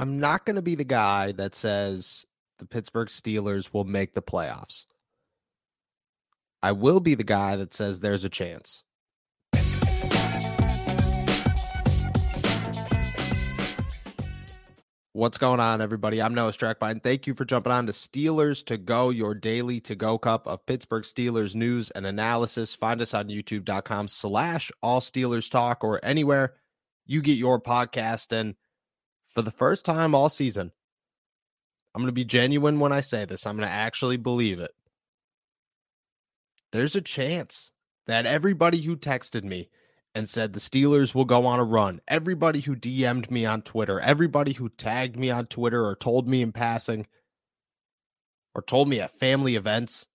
I'm not going to be the guy that says the Pittsburgh Steelers will make the playoffs. I will be the guy that says there's a chance. What's going on, everybody? I'm Noah Strackbein. Thank you for jumping on to Steelers to Go, your daily to go cup of Pittsburgh Steelers news and analysis. Find us on youtube.com slash all Steelers talk or anywhere you get your podcast. And for the first time all season, I'm going to be genuine when I say this. I'm going to actually believe it. There's a chance that everybody who texted me and said the Steelers will go on a run. Everybody who DM'd me on Twitter, everybody who tagged me on Twitter or told me in passing or told me at family events,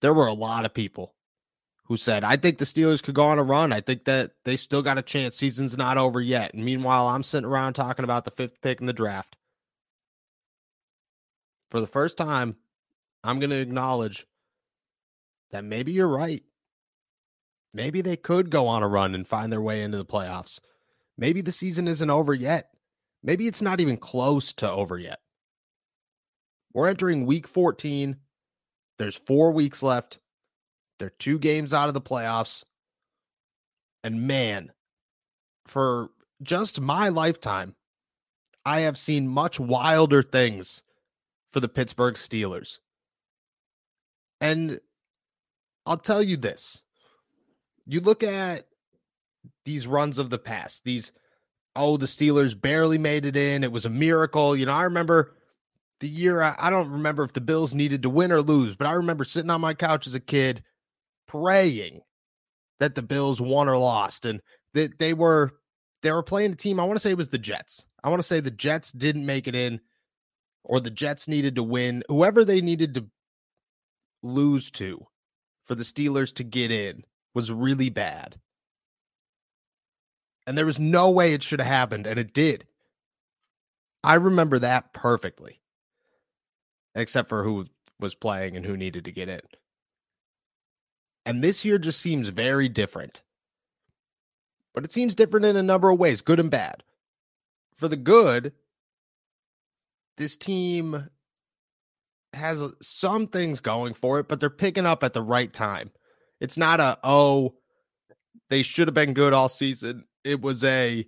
there were a lot of people who said, I think the Steelers could go on a run. I think that they still got a chance. Season's not over yet. And meanwhile, I'm sitting around talking about the fifth pick in the draft. For the first time, I'm going to acknowledge that maybe you're right. Maybe they could go on a run and find their way into the playoffs. Maybe the season isn't over yet. Maybe it's not even close to over yet. We're entering week 14. There's four weeks left. They're two games out of the playoffs. And man, for just my lifetime, I have seen much wilder things for the Pittsburgh Steelers. And I'll tell you this you look at these runs of the past, these, oh, the Steelers barely made it in. It was a miracle. You know, I remember the year, I, I don't remember if the Bills needed to win or lose, but I remember sitting on my couch as a kid praying that the Bills won or lost. And that they were they were playing a team. I want to say it was the Jets. I want to say the Jets didn't make it in, or the Jets needed to win. Whoever they needed to lose to for the Steelers to get in was really bad. And there was no way it should have happened, and it did. I remember that perfectly, except for who was playing and who needed to get in. And this year just seems very different. But it seems different in a number of ways, good and bad. For the good, this team has uh, some things going for it, but they're picking up at the right time. It's not a, oh, they should have been good all season. It was a,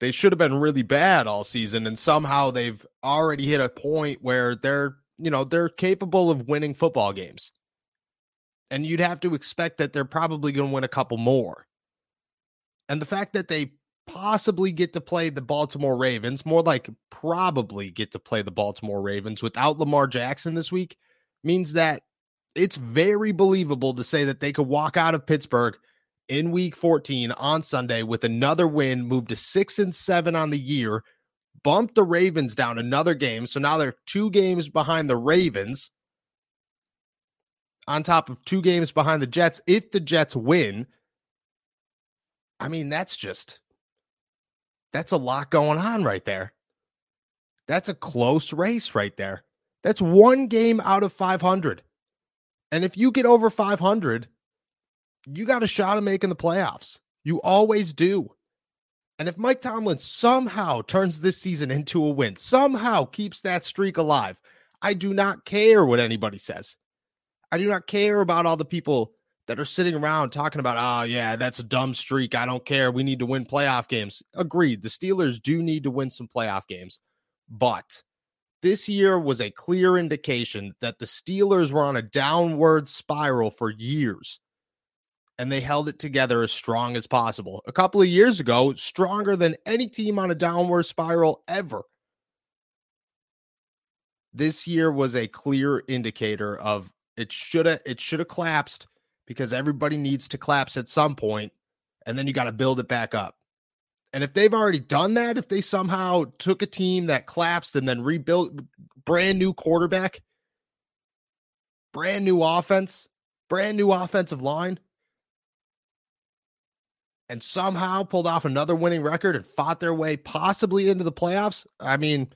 they should have been really bad all season. And somehow they've already hit a point where they're, you know, they're capable of winning football games. And you'd have to expect that they're probably going to win a couple more. And the fact that they possibly get to play the Baltimore Ravens, more like probably get to play the Baltimore Ravens without Lamar Jackson this week, means that it's very believable to say that they could walk out of Pittsburgh in week 14 on Sunday with another win, move to six and seven on the year, bump the Ravens down another game. So now they're two games behind the Ravens, on top of two games behind the Jets. If the Jets win, I mean, that's just that's a lot going on right there. That's a close race right there. That's one game out of 500. And if you get over 500, you got a shot of making the playoffs. You always do. And if Mike Tomlin somehow turns this season into a win, somehow keeps that streak alive, I do not care what anybody says. I do not care about all the people that are sitting around talking about, oh, yeah, that's a dumb streak. I don't care. We need to win playoff games. Agreed. The Steelers do need to win some playoff games. But this year was a clear indication that the Steelers were on a downward spiral for years. And they held it together as strong as possible. A couple of years ago, stronger than any team on a downward spiral ever. This year was a clear indicator of it should have it should have collapsed because everybody needs to collapse at some point, and then you got to build it back up. And if they've already done that, if they somehow took a team that collapsed and then rebuilt brand new quarterback, brand new offense, brand new offensive line, and somehow pulled off another winning record and fought their way possibly into the playoffs, I mean,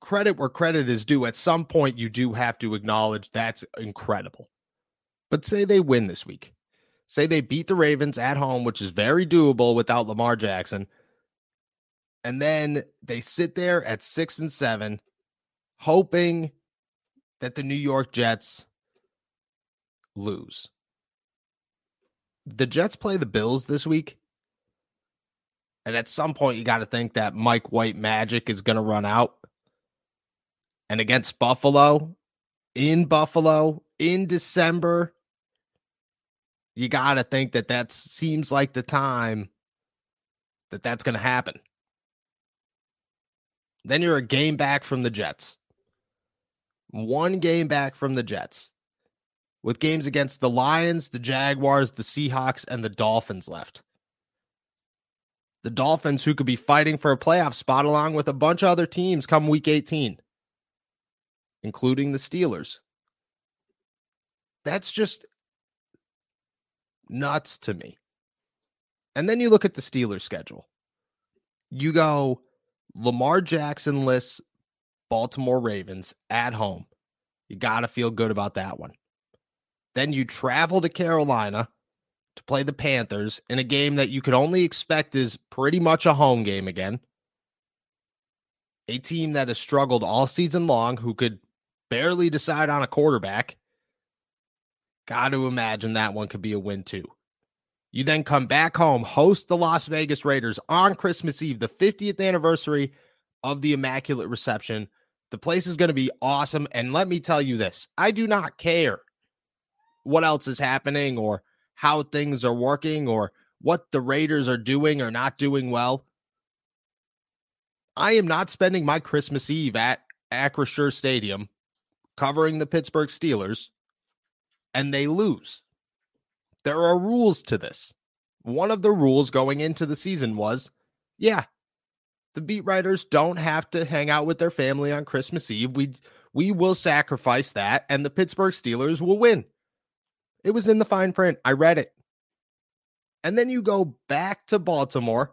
credit where credit is due. At some point, you do have to acknowledge that's incredible. But say they win this week. Say they beat the Ravens at home, which is very doable without Lamar Jackson. And then they sit there at six and seven, hoping that the New York Jets lose. The Jets play the Bills this week. And at some point, you got to think that Mike White magic is going to run out. And against Buffalo, in Buffalo, in December, you got to think that that seems like the time that that's going to happen. Then you're a game back from the Jets. One game back from the Jets. With games against the Lions, the Jaguars, the Seahawks, and the Dolphins left. The Dolphins, who could be fighting for a playoff spot along with a bunch of other teams come week 18, including the Steelers. That's just nuts to me. And then you look at the Steelers schedule. You go Lamar Jackson lists Baltimore Ravens at home. You got to feel good about that one. Then you travel to Carolina to play the Panthers in a game that you could only expect is pretty much a home game again. A team that has struggled all season long, who could barely decide on a quarterback. Got to imagine that one could be a win too. You then come back home, host the Las Vegas Raiders on Christmas Eve, the 50th anniversary of the Immaculate Reception. The place is going to be awesome. And let me tell you this I do not care what else is happening or how things are working or what the Raiders are doing or not doing well. I am not spending my Christmas Eve at Acrisure Stadium covering the Pittsburgh Steelers and they lose. There are rules to this. One of the rules going into the season was yeah, the beat writers don't have to hang out with their family on Christmas Eve. We we will sacrifice that and the Pittsburgh Steelers will win. It was in the fine print. I read it. And then you go back to Baltimore,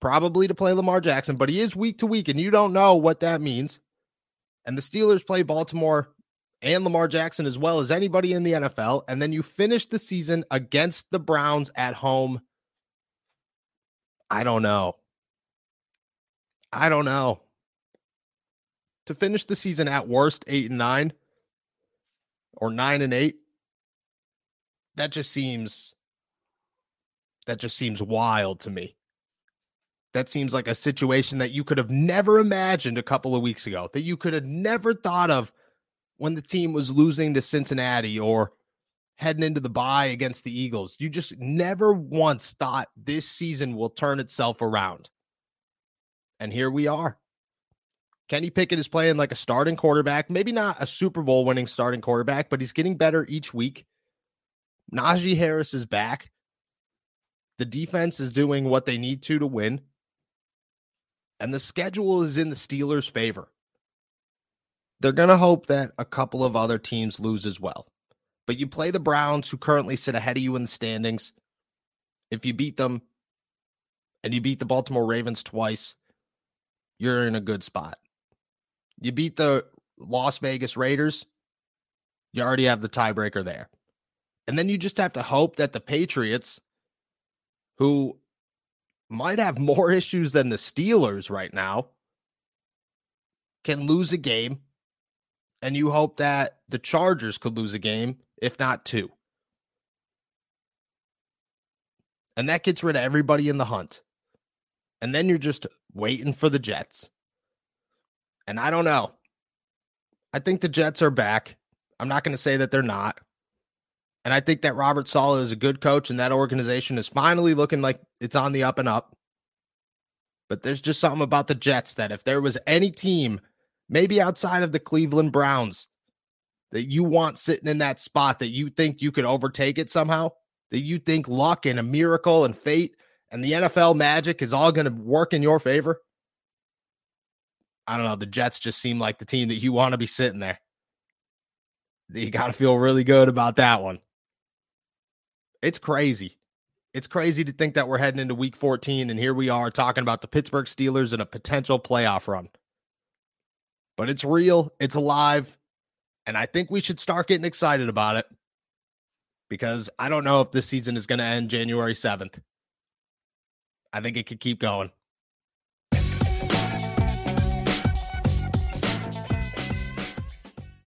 probably to play Lamar Jackson, but he is week to week, and you don't know what that means. And the Steelers play Baltimore and Lamar Jackson as well as anybody in the NFL. And then you finish the season against the Browns at home. I don't know. I don't know. To finish the season at worst eight and nine or nine and eight, that just seems that just seems wild to me. That seems like a situation that you could have never imagined a couple of weeks ago, that you could have never thought of when the team was losing to Cincinnati or heading into the bye against the Eagles. You just never once thought this season will turn itself around. And here we are. Kenny Pickett is playing like a starting quarterback, maybe not a Super Bowl winning starting quarterback, but he's getting better each week. Najee Harris is back. The defense is doing what they need to to win. And the schedule is in the Steelers' favor they're going to hope that a couple of other teams lose as well. But you play the Browns, who currently sit ahead of you in the standings. If you beat them and you beat the Baltimore Ravens twice, you're in a good spot. You beat the Las Vegas Raiders, you already have the tiebreaker there. And then you just have to hope that the Patriots, who might have more issues than the Steelers right now, can lose a game and you hope that the Chargers could lose a game, if not two. And that gets rid of everybody in the hunt. And then you're just waiting for the Jets. And I don't know. I think the Jets are back. I'm not going to say that they're not. And I think that Robert Saleh is a good coach, and that organization is finally looking like it's on the up and up. But there's just something about the Jets that if there was any team maybe outside of the Cleveland Browns, that you want sitting in that spot that you think you could overtake it somehow, that you think luck and a miracle and fate and the NFL magic is all going to work in your favor? I don't know. The Jets just seem like the team that you want to be sitting there. You got to feel really good about that one. It's crazy. It's crazy to think that we're heading into week 14 and here we are talking about the Pittsburgh Steelers and a potential playoff run but it's real, it's alive, and I think we should start getting excited about it because I don't know if this season is going to end January 7th. I think it could keep going.